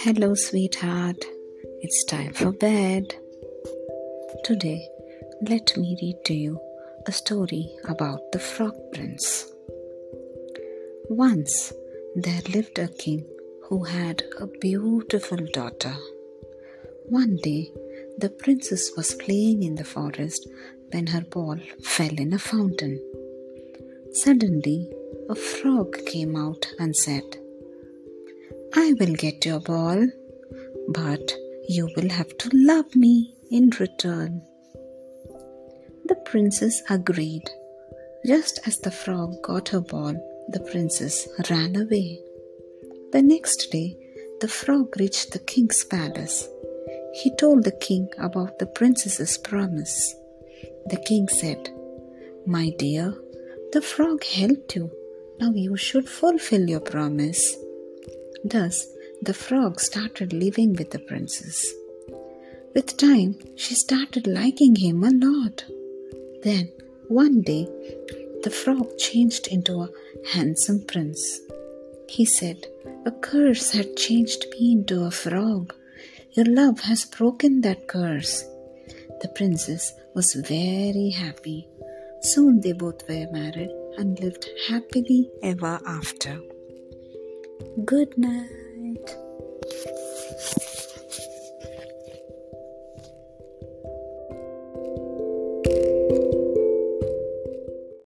Hello, sweetheart. It's time for bed. Today, let me read to you a story about the Frog Prince. Once there lived a king who had a beautiful daughter. One day, the princess was playing in the forest when her ball fell in a fountain. Suddenly, a frog came out and said, I will get your ball, but you will have to love me in return. The princess agreed. Just as the frog got her ball, the princess ran away. The next day, the frog reached the king's palace. He told the king about the princess's promise. The king said, My dear, the frog helped you. Now you should fulfill your promise. Thus, the frog started living with the princess. With time, she started liking him a lot. Then, one day, the frog changed into a handsome prince. He said, A curse had changed me into a frog. Your love has broken that curse. The princess was very happy. Soon they both were married and lived happily ever after. Good night.